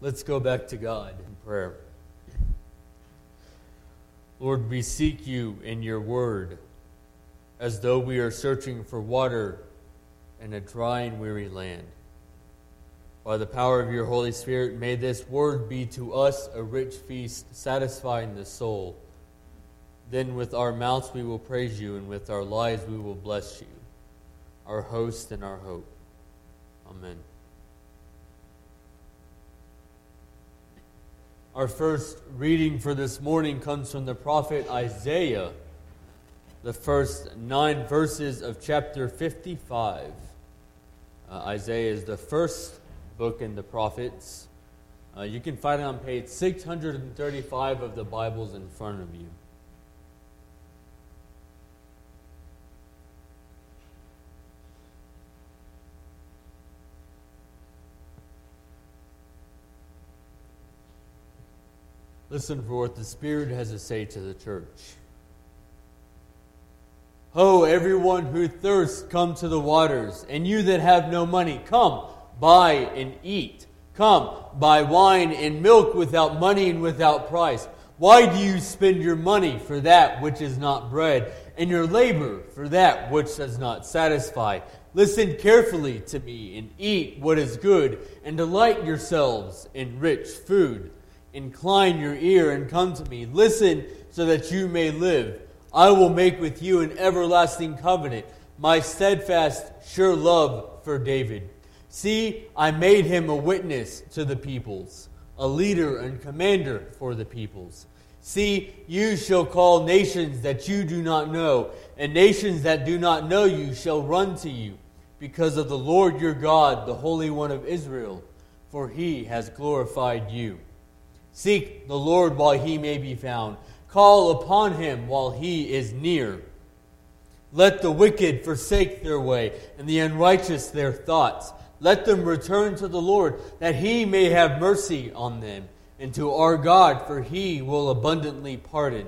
Let's go back to God in prayer. Lord, we seek you in your word as though we are searching for water in a dry and weary land. By the power of your Holy Spirit, may this word be to us a rich feast, satisfying the soul. Then with our mouths we will praise you, and with our lives we will bless you, our host and our hope. Amen. Our first reading for this morning comes from the prophet Isaiah, the first nine verses of chapter 55. Uh, Isaiah is the first book in the prophets. Uh, you can find it on page 635 of the Bibles in front of you. Listen for what the Spirit has to say to the church. Ho, everyone who thirsts, come to the waters, and you that have no money, come, buy and eat. Come, buy wine and milk without money and without price. Why do you spend your money for that which is not bread, and your labor for that which does not satisfy? Listen carefully to me, and eat what is good, and delight yourselves in rich food Incline your ear and come to me. Listen so that you may live. I will make with you an everlasting covenant, my steadfast, sure love for David. See, I made him a witness to the peoples, a leader and commander for the peoples. See, you shall call nations that you do not know, and nations that do not know you shall run to you, because of the Lord your God, the Holy One of Israel, for he has glorified you. Seek the Lord while he may be found. Call upon him while he is near. Let the wicked forsake their way, and the unrighteous their thoughts. Let them return to the Lord, that he may have mercy on them, and to our God, for he will abundantly pardon.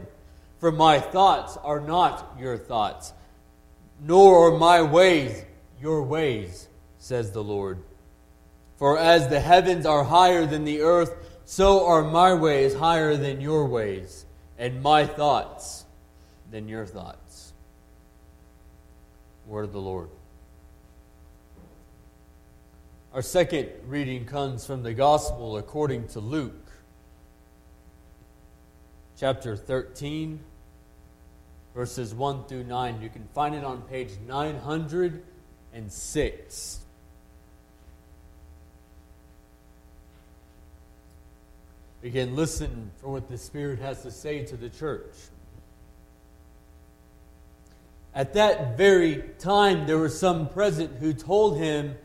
For my thoughts are not your thoughts, nor are my ways your ways, says the Lord. For as the heavens are higher than the earth, so are my ways higher than your ways, and my thoughts than your thoughts. Word of the Lord. Our second reading comes from the Gospel according to Luke, chapter 13, verses 1 through 9. You can find it on page 906. Can listen for what the Spirit has to say to the church. At that very time, there were some present who told him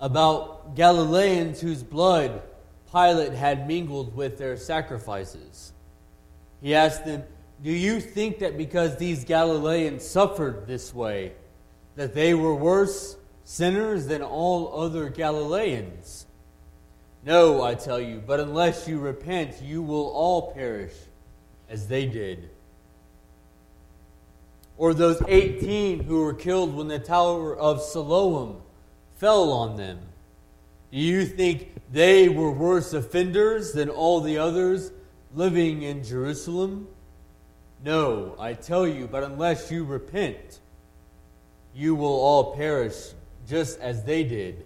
about Galileans whose blood Pilate had mingled with their sacrifices. He asked them, Do you think that because these Galileans suffered this way, that they were worse sinners than all other Galileans? No, I tell you, but unless you repent, you will all perish as they did. Or those 18 who were killed when the Tower of Siloam fell on them. Do you think they were worse offenders than all the others living in Jerusalem? No, I tell you, but unless you repent, you will all perish just as they did.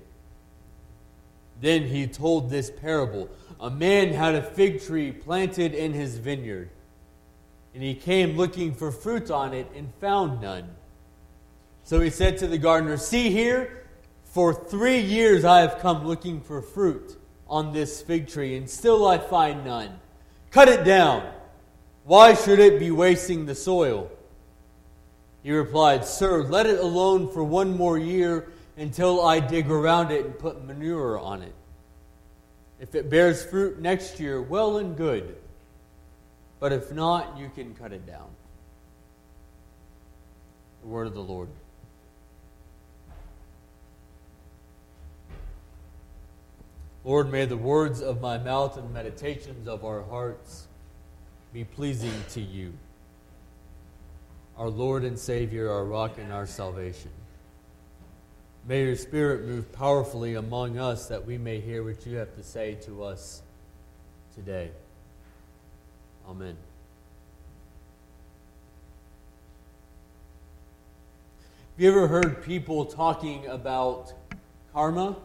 Then he told this parable A man had a fig tree planted in his vineyard, and he came looking for fruit on it and found none. So he said to the gardener, See here, for three years I have come looking for fruit on this fig tree, and still I find none. Cut it down. Why should it be wasting the soil? He replied, Sir, let it alone for one more year until I dig around it and put manure on it. If it bears fruit next year, well and good. But if not, you can cut it down. The word of the Lord. Lord, may the words of my mouth and meditations of our hearts be pleasing to you, our Lord and Savior, our rock and our salvation. May your Spirit move powerfully among us that we may hear what you have to say to us today. Amen. Have you ever heard people talking about karma?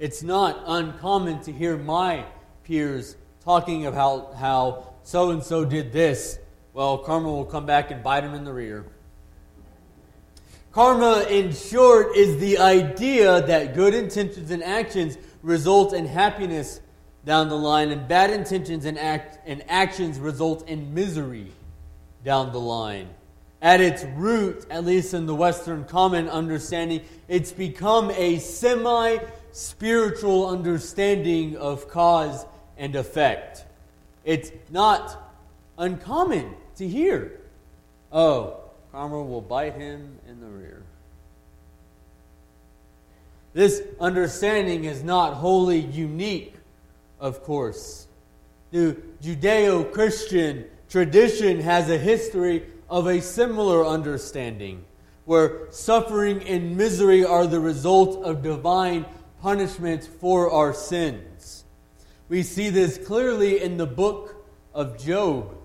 It's not uncommon to hear my peers talking about how so and so did this. Well, karma will come back and bite them in the rear. Karma, in short, is the idea that good intentions and actions result in happiness down the line, and bad intentions and, act, and actions result in misery down the line. At its root, at least in the Western common understanding, it's become a semi spiritual understanding of cause and effect. It's not uncommon to hear, oh, karma will bite him in the rear. This understanding is not wholly unique, of course. The Judeo Christian tradition has a history of a similar understanding, where suffering and misery are the result of divine punishment for our sins. We see this clearly in the book of Job.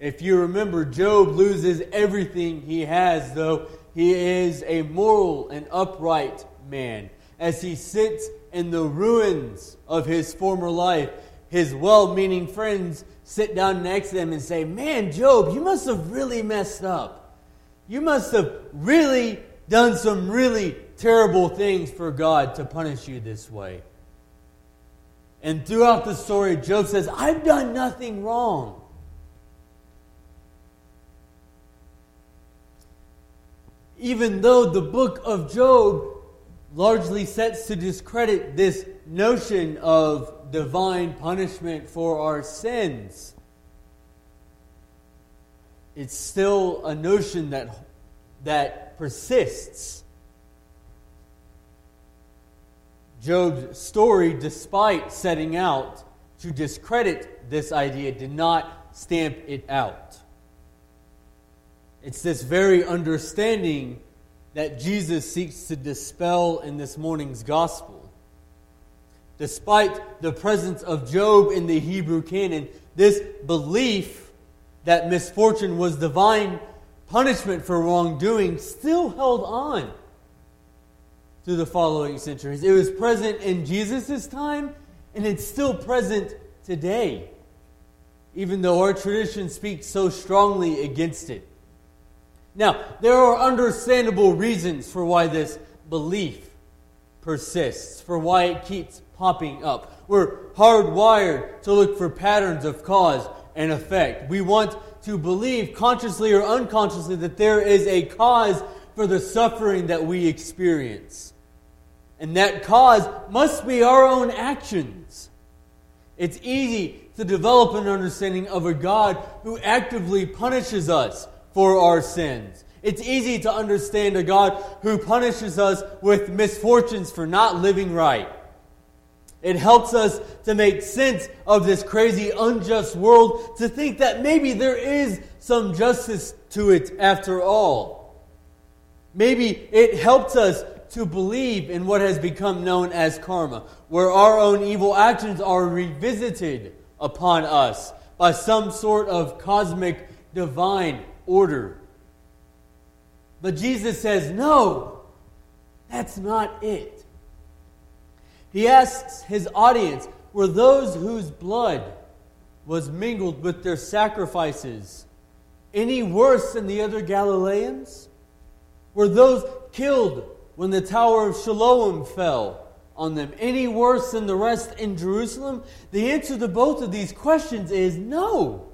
If you remember, Job loses everything he has, though he is a moral and upright man. As he sits in the ruins of his former life, his well meaning friends sit down next to him and say, Man, Job, you must have really messed up. You must have really done some really terrible things for God to punish you this way. And throughout the story, Job says, I've done nothing wrong. Even though the book of Job largely sets to discredit this notion of divine punishment for our sins, it's still a notion that, that persists. Job's story, despite setting out to discredit this idea, did not stamp it out. It's this very understanding that Jesus seeks to dispel in this morning's gospel. Despite the presence of Job in the Hebrew canon, this belief that misfortune was divine punishment for wrongdoing still held on through the following centuries. It was present in Jesus' time, and it's still present today, even though our tradition speaks so strongly against it. Now, there are understandable reasons for why this belief persists, for why it keeps popping up. We're hardwired to look for patterns of cause and effect. We want to believe, consciously or unconsciously, that there is a cause for the suffering that we experience. And that cause must be our own actions. It's easy to develop an understanding of a God who actively punishes us for our sins. It's easy to understand a God who punishes us with misfortunes for not living right. It helps us to make sense of this crazy, unjust world, to think that maybe there is some justice to it after all. Maybe it helps us to believe in what has become known as karma, where our own evil actions are revisited upon us by some sort of cosmic divine order. But Jesus says, no, that's not it. He asks his audience, were those whose blood was mingled with their sacrifices any worse than the other Galileans? Were those killed when the Tower of Siloam fell on them any worse than the rest in Jerusalem? The answer to both of these questions is no.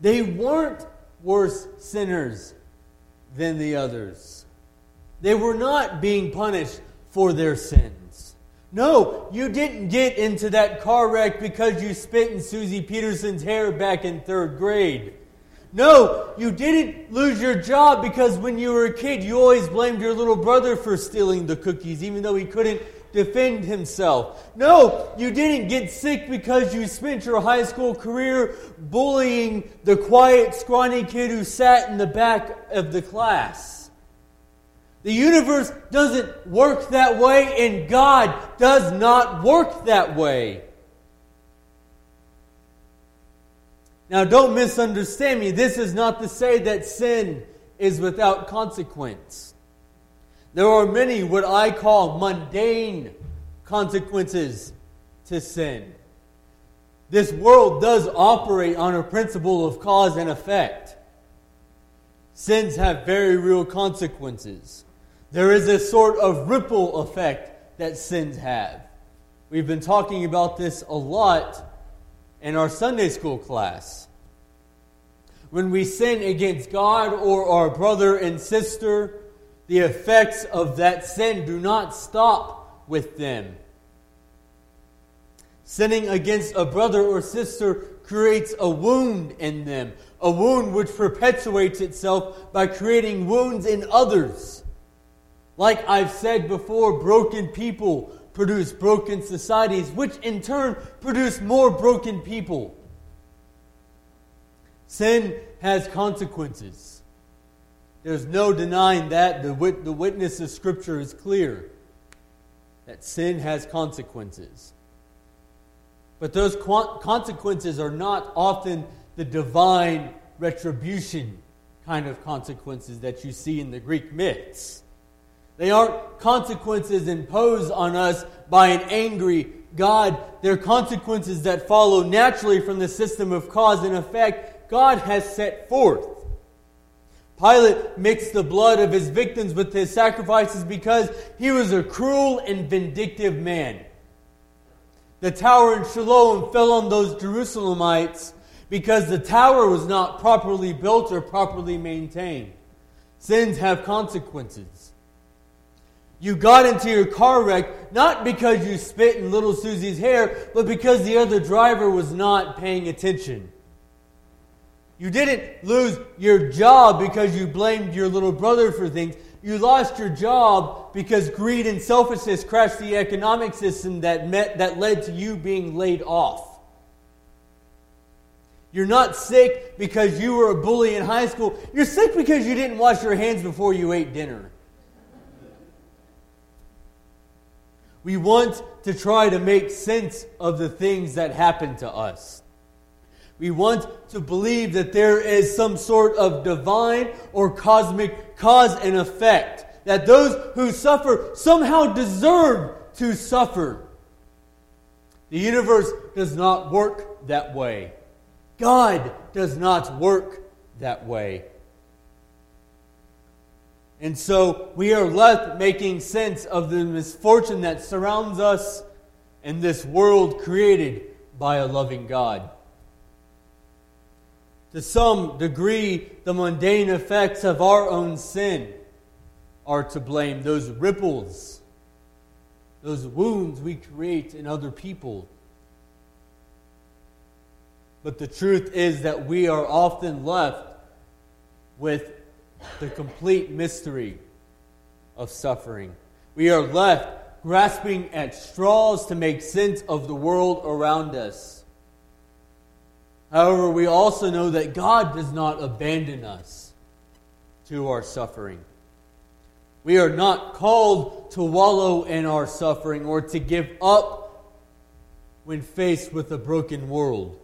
They weren't worse sinners than the others. They were not being punished for their sins. No, you didn't get into that car wreck because you spit in Susie Peterson's hair back in third grade. No, you didn't lose your job because when you were a kid, you always blamed your little brother for stealing the cookies, even though he couldn't defend himself. No, you didn't get sick because you spent your high school career bullying the quiet, scrawny kid who sat in the back of the class. The universe doesn't work that way, and God does not work that way. Now, don't misunderstand me. This is not to say that sin is without consequence. There are many what I call mundane consequences to sin. This world does operate on a principle of cause and effect. Sins have very real consequences. There is a sort of ripple effect that sins have. We've been talking about this a lot in our Sunday school class. When we sin against God or our brother and sister, the effects of that sin do not stop with them. Sinning against a brother or sister creates a wound in them, a wound which perpetuates itself by creating wounds in others. Like I've said before, broken people produce broken societies, which in turn produce more broken people. Sin has consequences. There's no denying that. The, wit- the witness of Scripture is clear that sin has consequences. But those consequences are not often the divine retribution kind of consequences that you see in the Greek myths. They aren't consequences imposed on us by an angry God. They're consequences that follow naturally from the system of cause and effect God has set forth. Pilate mixed the blood of his victims with his sacrifices because he was a cruel and vindictive man. The tower in Siloam fell on those Jerusalemites because the tower was not properly built or properly maintained. Sins have consequences. You got into your car wreck not because you spit in little Susie's hair, but because the other driver was not paying attention. You didn't lose your job because you blamed your little brother for things. You lost your job because greed and selfishness crashed the economic system that, met, that led to you being laid off. You're not sick because you were a bully in high school. You're sick because you didn't wash your hands before you ate dinner. We want to try to make sense of the things that happen to us. We want to believe that there is some sort of divine or cosmic cause and effect, that those who suffer somehow deserve to suffer. The universe does not work that way. God does not work that way. And so we are left making sense of the misfortune that surrounds us in this world created by a loving God. To some degree, the mundane effects of our own sin are to blame. Those ripples, those wounds we create in other people. But the truth is that we are often left with the complete mystery of suffering. We are left grasping at straws to make sense of the world around us. However, we also know that God does not abandon us to our suffering. We are not called to wallow in our suffering or to give up when faced with a broken world.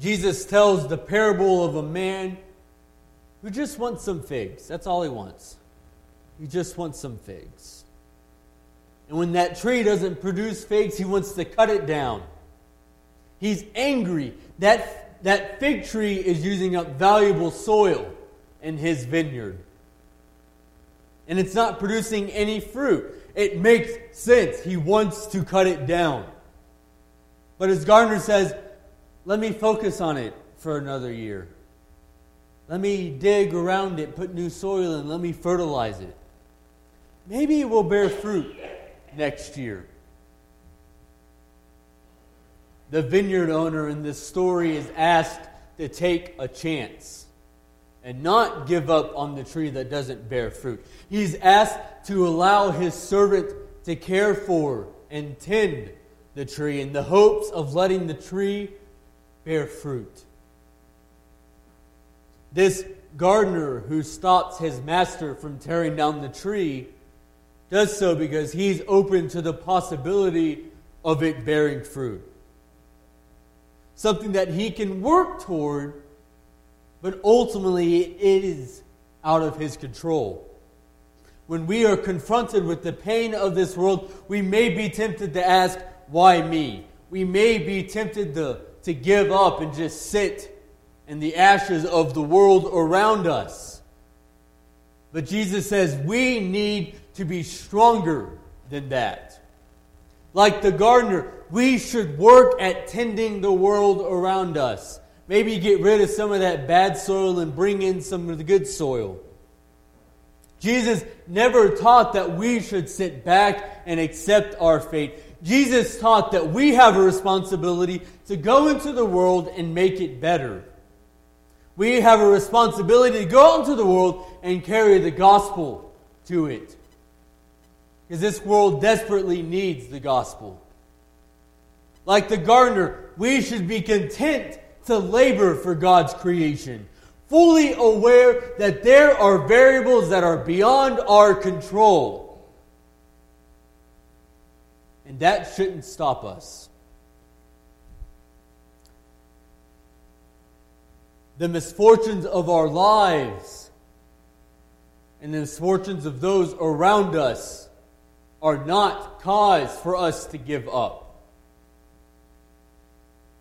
Jesus tells the parable of a man who just wants some figs. That's all he wants. He just wants some figs. And when that tree doesn't produce figs, he wants to cut it down. He's angry. That, that fig tree is using up valuable soil in his vineyard. And it's not producing any fruit. It makes sense. He wants to cut it down. But as Gardner says, let me focus on it for another year. Let me dig around it, put new soil in, let me fertilize it. Maybe it will bear fruit next year. The vineyard owner in this story is asked to take a chance and not give up on the tree that doesn't bear fruit. He's asked to allow his servant to care for and tend the tree in the hopes of letting the tree bear fruit. This gardener who stops his master from tearing down the tree does so because he's open to the possibility of it bearing fruit. Something that he can work toward, but ultimately it is out of his control. When we are confronted with the pain of this world, we may be tempted to ask, Why me? We may be tempted to, to give up and just sit in the ashes of the world around us. But Jesus says we need to be stronger than that. Like the gardener, we should work at tending the world around us. Maybe get rid of some of that bad soil and bring in some of the good soil. Jesus never taught that we should sit back and accept our fate. Jesus taught that we have a responsibility to go into the world and make it better. We have a responsibility to go into the world and carry the gospel to it. Because this world desperately needs the gospel. Like the gardener, we should be content to labor for God's creation, fully aware that there are variables that are beyond our control. And that shouldn't stop us. the misfortunes of our lives and the misfortunes of those around us are not cause for us to give up.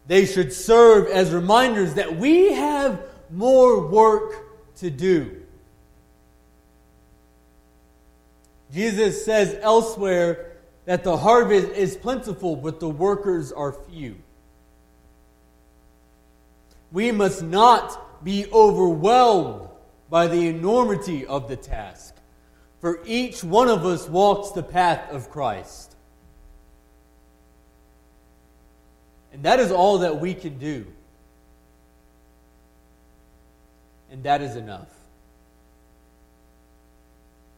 They should serve as reminders that we have more work to do. Jesus says elsewhere that the harvest is plentiful, but the workers are few. We must not be overwhelmed by the enormity of the task, for each one of us walks the path of Christ. And that is all that we can do. And that is enough.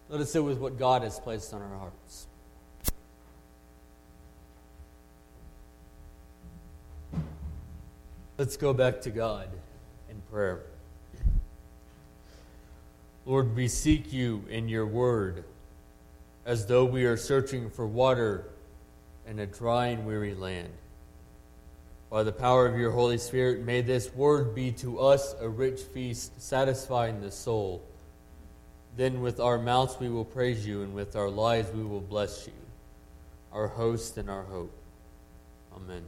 Let us sit with what God has placed on our hearts. Let's go back to God in prayer. Lord, we seek you in your word as though we are searching for water in a dry and weary land. By the power of your Holy Spirit, may this word be to us a rich feast, satisfying the soul. Then with our mouths we will praise you, and with our lives we will bless you, our host and our hope. Amen.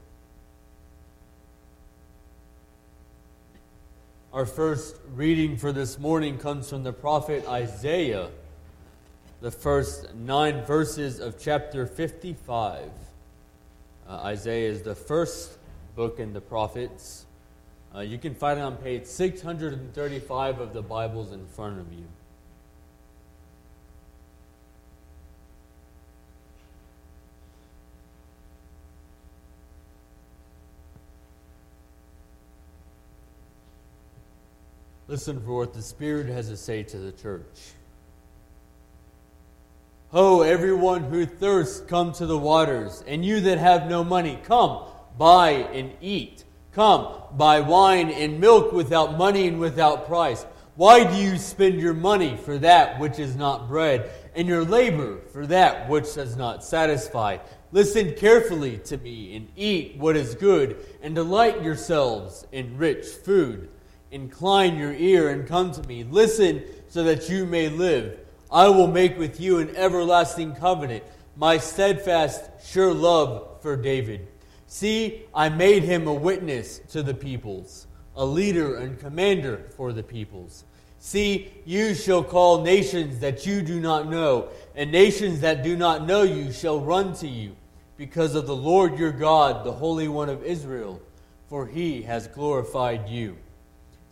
Our first reading for this morning comes from the prophet Isaiah, the first nine verses of chapter 55. Uh, Isaiah is the first book in the prophets. Uh, you can find it on page 635 of the Bibles in front of you. Listen for what the Spirit has to say to the church. Ho, everyone who thirsts, come to the waters, and you that have no money, come, buy and eat. Come, buy wine and milk without money and without price. Why do you spend your money for that which is not bread, and your labor for that which does not satisfy? Listen carefully to me, and eat what is good, and delight yourselves in rich food Incline your ear and come to me. Listen so that you may live. I will make with you an everlasting covenant, my steadfast, sure love for David. See, I made him a witness to the peoples, a leader and commander for the peoples. See, you shall call nations that you do not know, and nations that do not know you shall run to you, because of the Lord your God, the Holy One of Israel, for he has glorified you.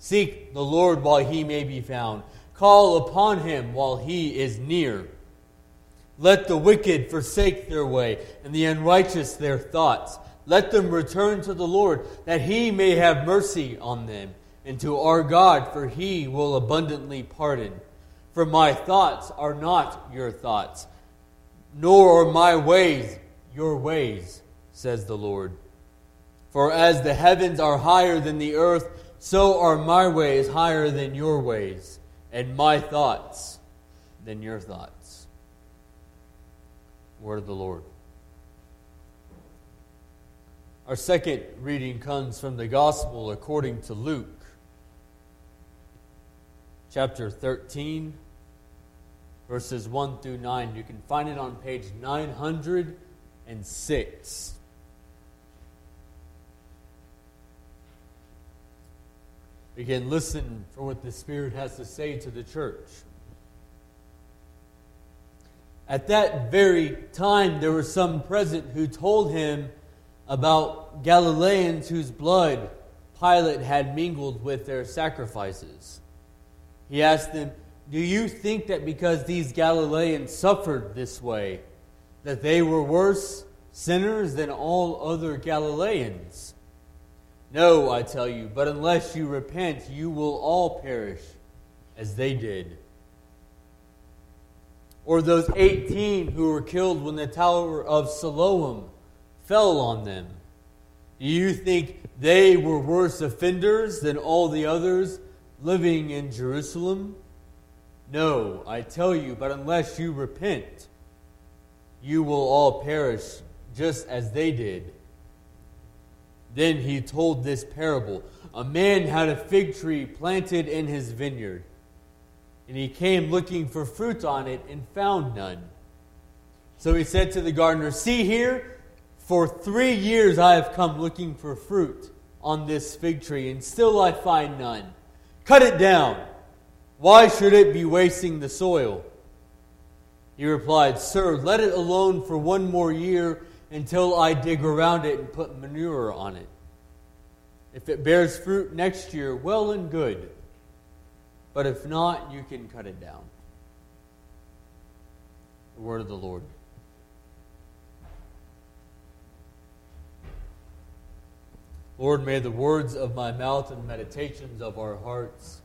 Seek the Lord while he may be found. Call upon him while he is near. Let the wicked forsake their way, and the unrighteous their thoughts. Let them return to the Lord, that he may have mercy on them, and to our God, for he will abundantly pardon. For my thoughts are not your thoughts, nor are my ways your ways, says the Lord. For as the heavens are higher than the earth, so are my ways higher than your ways, and my thoughts than your thoughts. Word of the Lord. Our second reading comes from the Gospel according to Luke, chapter 13, verses 1 through 9. You can find it on page 906. Can listen for what the Spirit has to say to the church. At that very time, there were some present who told him about Galileans whose blood Pilate had mingled with their sacrifices. He asked them, Do you think that because these Galileans suffered this way, that they were worse sinners than all other Galileans? No, I tell you, but unless you repent, you will all perish as they did. Or those 18 who were killed when the Tower of Siloam fell on them. Do you think they were worse offenders than all the others living in Jerusalem? No, I tell you, but unless you repent, you will all perish just as they did. Then he told this parable A man had a fig tree planted in his vineyard, and he came looking for fruit on it and found none. So he said to the gardener, See here, for three years I have come looking for fruit on this fig tree, and still I find none. Cut it down. Why should it be wasting the soil? He replied, Sir, let it alone for one more year until I dig around it and put manure on it. If it bears fruit next year, well and good. But if not, you can cut it down. The word of the Lord. Lord, may the words of my mouth and meditations of our hearts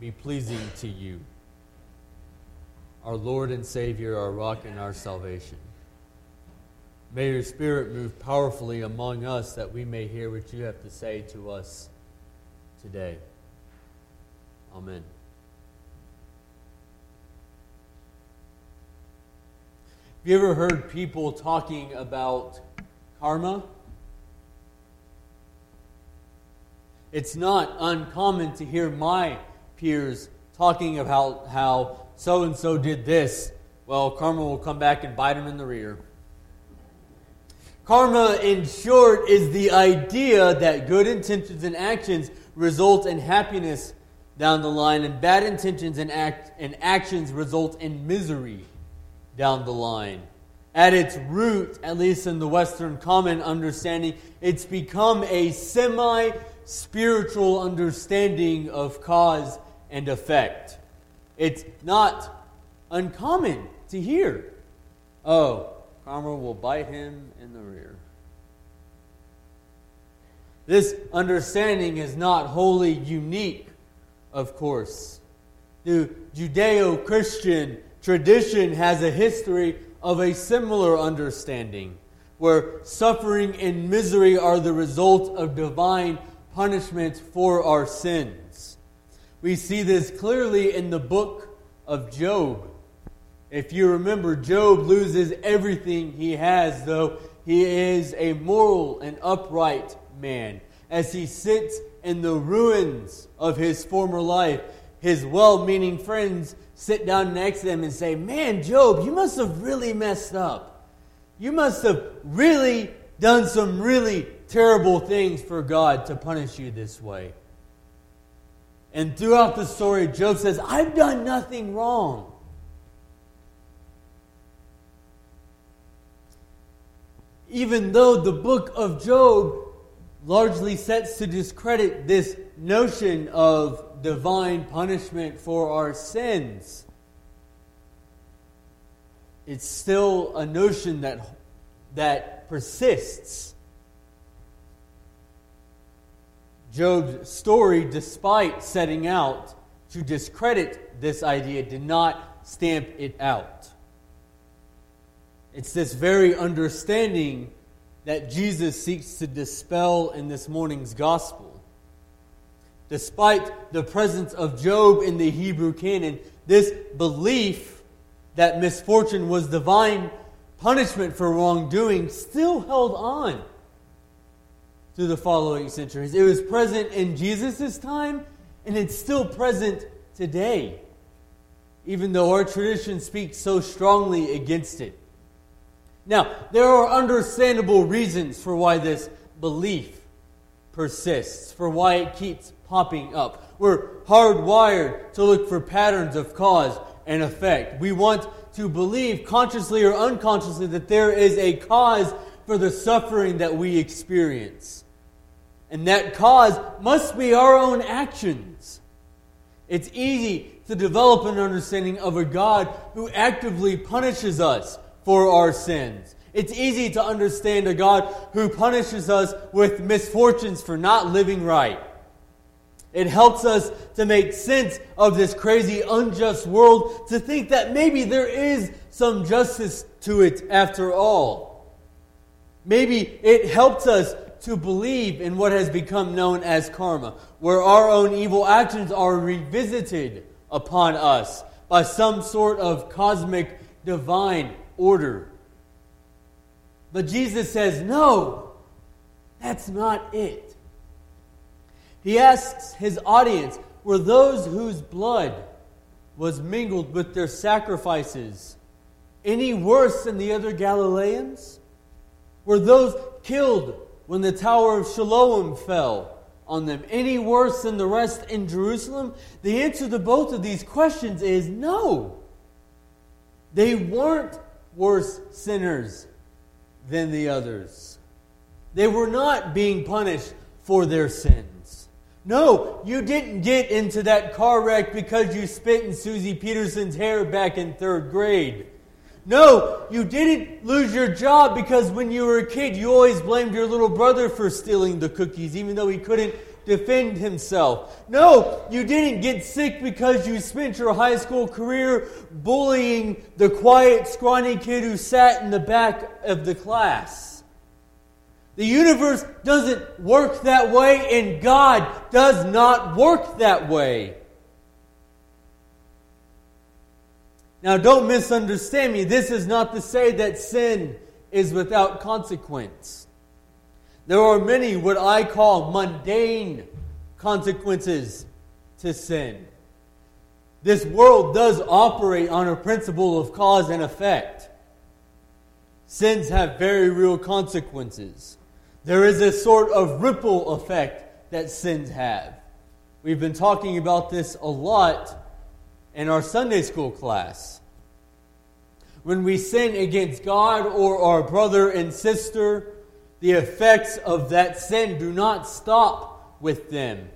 be pleasing to you, our Lord and Savior, our rock and our salvation. May your Spirit move powerfully among us that we may hear what you have to say to us today. Amen. Have you ever heard people talking about karma? It's not uncommon to hear my peers talking about how so and so did this. Well, karma will come back and bite them in the rear. Karma, in short, is the idea that good intentions and actions result in happiness down the line, and bad intentions and, act, and actions result in misery down the line. At its root, at least in the Western common understanding, it's become a semi spiritual understanding of cause and effect. It's not uncommon to hear, oh, karma will bite him in the rear. This understanding is not wholly unique, of course. The Judeo Christian tradition has a history of a similar understanding, where suffering and misery are the result of divine punishment for our sins. We see this clearly in the book of Job. If you remember, Job loses everything he has, though he is a moral and upright man. As he sits in the ruins of his former life, his well meaning friends sit down next to him and say, Man, Job, you must have really messed up. You must have really done some really terrible things for God to punish you this way. And throughout the story, Job says, I've done nothing wrong. even though the book of Job largely sets to discredit this notion of divine punishment for our sins, it's still a notion that, that persists. Job's story, despite setting out to discredit this idea, did not stamp it out. It's this very understanding that Jesus seeks to dispel in this morning's gospel. despite the presence of Job in the Hebrew canon, this belief that misfortune was divine punishment for wrongdoing still held on through the following centuries. It was present in Jesus' time, and it's still present today, even though our tradition speaks so strongly against it. Now, there are understandable reasons for why this belief persists, for why it keeps popping up. We're hardwired to look for patterns of cause and effect. We want to believe, consciously or unconsciously, that there is a cause for the suffering that we experience. And that cause must be our own actions. It's easy to develop an understanding of a God who actively punishes us for our sins. It's easy to understand a God who punishes us with misfortunes for not living right. It helps us to make sense of this crazy, unjust world, to think that maybe there is some justice to it after all. Maybe it helps us to believe in what has become known as karma, where our own evil actions are revisited upon us by some sort of cosmic divine order. But Jesus says, no, that's not it. He asks his audience, were those whose blood was mingled with their sacrifices any worse than the other Galileans? Were those killed when the Tower of Siloam fell on them any worse than the rest in Jerusalem? The answer to both of these questions is no. They weren't worse sinners than the others. They were not being punished for their sins. No, you didn't get into that car wreck because you spit in Susie Peterson's hair back in third grade. No, you didn't lose your job because when you were a kid, you always blamed your little brother for stealing the cookies, even though he couldn't defend himself. No, you didn't get sick because you spent your high school career bullying the quiet, scrawny kid who sat in the back of the class. The universe doesn't work that way, and God does not work that way. Now, don't misunderstand me. This is not to say that sin is without consequence. There are many what I call mundane consequences to sin. This world does operate on a principle of cause and effect. Sins have very real consequences. There is a sort of ripple effect that sins have. We've been talking about this a lot in our Sunday school class. When we sin against God or our brother and sister, the effects of that sin do not stop with them.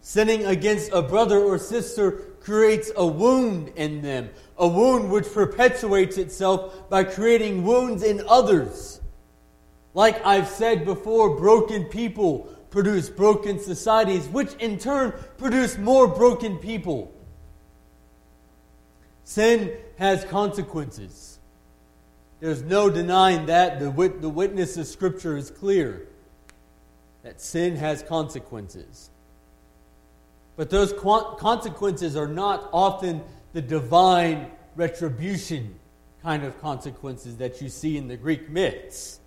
Sinning against a brother or sister creates a wound in them, a wound which perpetuates itself by creating wounds in others. Like I've said before, broken people produce broken societies, which in turn produce more broken people. Sin has consequences. There's no denying that. The, wit- the witness of Scripture is clear that sin has consequences. But those consequences are not often the divine retribution kind of consequences that you see in the Greek myths.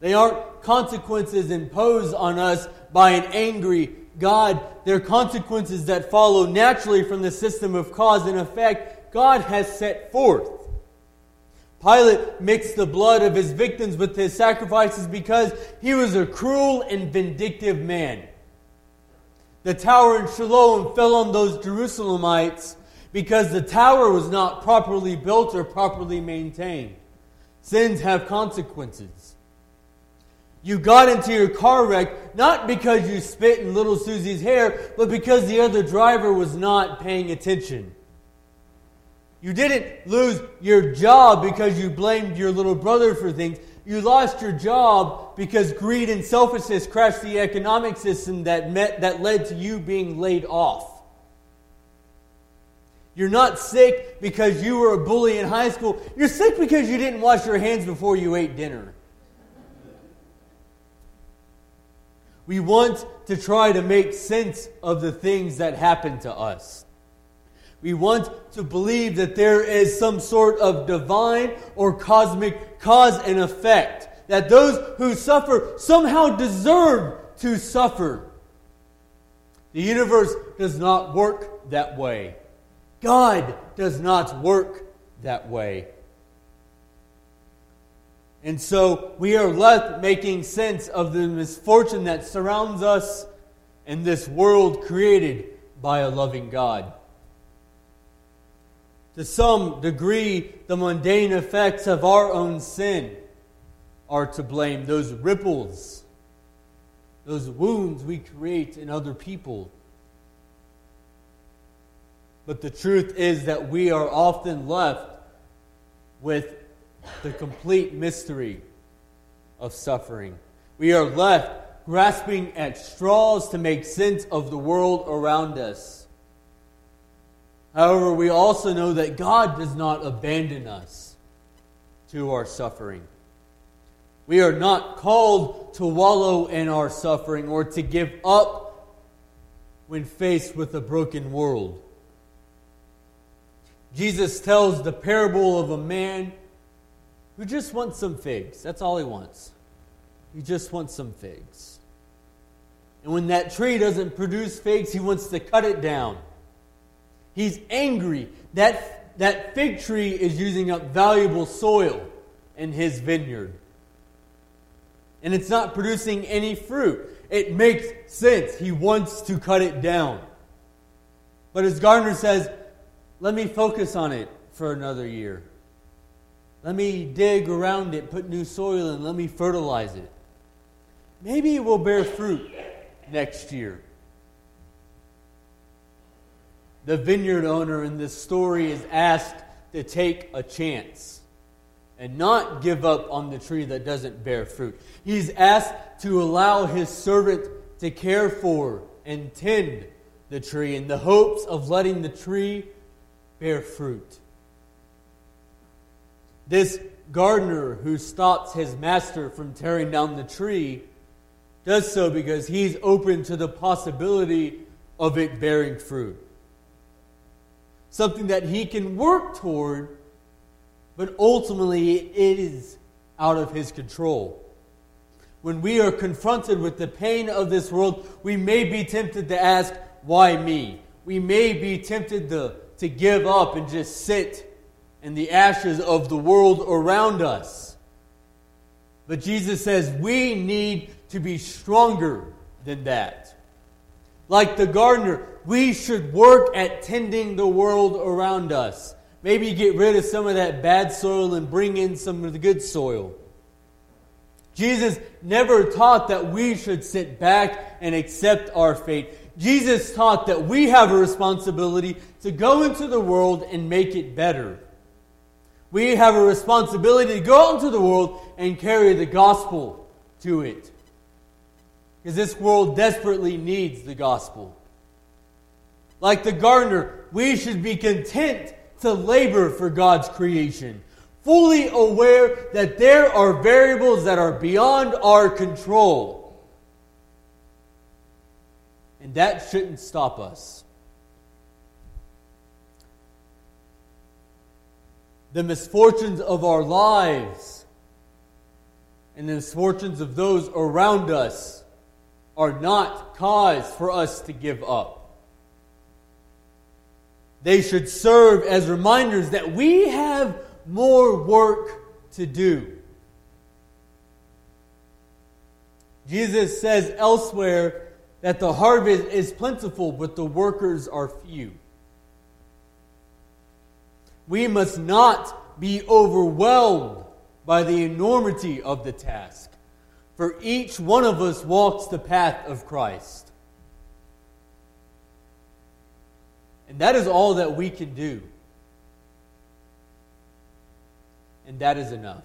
They aren't consequences imposed on us by an angry God. They're consequences that follow naturally from the system of cause and effect God has set forth. Pilate mixed the blood of his victims with his sacrifices because he was a cruel and vindictive man. The tower in Siloam fell on those Jerusalemites because the tower was not properly built or properly maintained. Sins have consequences. You got into your car wreck not because you spit in little Susie's hair, but because the other driver was not paying attention. You didn't lose your job because you blamed your little brother for things. You lost your job because greed and selfishness crashed the economic system that, met, that led to you being laid off. You're not sick because you were a bully in high school. You're sick because you didn't wash your hands before you ate dinner. We want to try to make sense of the things that happen to us. We want to believe that there is some sort of divine or cosmic cause and effect, that those who suffer somehow deserve to suffer. The universe does not work that way. God does not work that way. And so we are left making sense of the misfortune that surrounds us in this world created by a loving God. To some degree, the mundane effects of our own sin are to blame. Those ripples, those wounds we create in other people. But the truth is that we are often left with the complete mystery of suffering. We are left grasping at straws to make sense of the world around us. However, we also know that God does not abandon us to our suffering. We are not called to wallow in our suffering or to give up when faced with a broken world. Jesus tells the parable of a man who just wants some figs. That's all he wants. He just wants some figs. And when that tree doesn't produce figs, he wants to cut it down. He's angry. That, that fig tree is using up valuable soil in his vineyard. And it's not producing any fruit. It makes sense. He wants to cut it down. But as gardener says, let me focus on it for another year. Let me dig around it, put new soil in, let me fertilize it. Maybe it will bear fruit next year. The vineyard owner in this story is asked to take a chance and not give up on the tree that doesn't bear fruit. He's asked to allow his servant to care for and tend the tree in the hopes of letting the tree bear fruit. This gardener who stops his master from tearing down the tree does so because he's open to the possibility of it bearing fruit. Something that he can work toward, but ultimately it is out of his control. When we are confronted with the pain of this world, we may be tempted to ask, Why me? We may be tempted to, to give up and just sit in the ashes of the world around us. But Jesus says we need to be stronger than that. Like the gardener, we should work at tending the world around us. Maybe get rid of some of that bad soil and bring in some of the good soil. Jesus never taught that we should sit back and accept our fate. Jesus taught that we have a responsibility to go into the world and make it better we have a responsibility to go out into the world and carry the gospel to it. Because this world desperately needs the gospel. Like the gardener, we should be content to labor for God's creation, fully aware that there are variables that are beyond our control. And that shouldn't stop us. the misfortunes of our lives and the misfortunes of those around us are not cause for us to give up. They should serve as reminders that we have more work to do. Jesus says elsewhere that the harvest is plentiful, but the workers are few. We must not be overwhelmed by the enormity of the task, for each one of us walks the path of Christ. And that is all that we can do. And that is enough.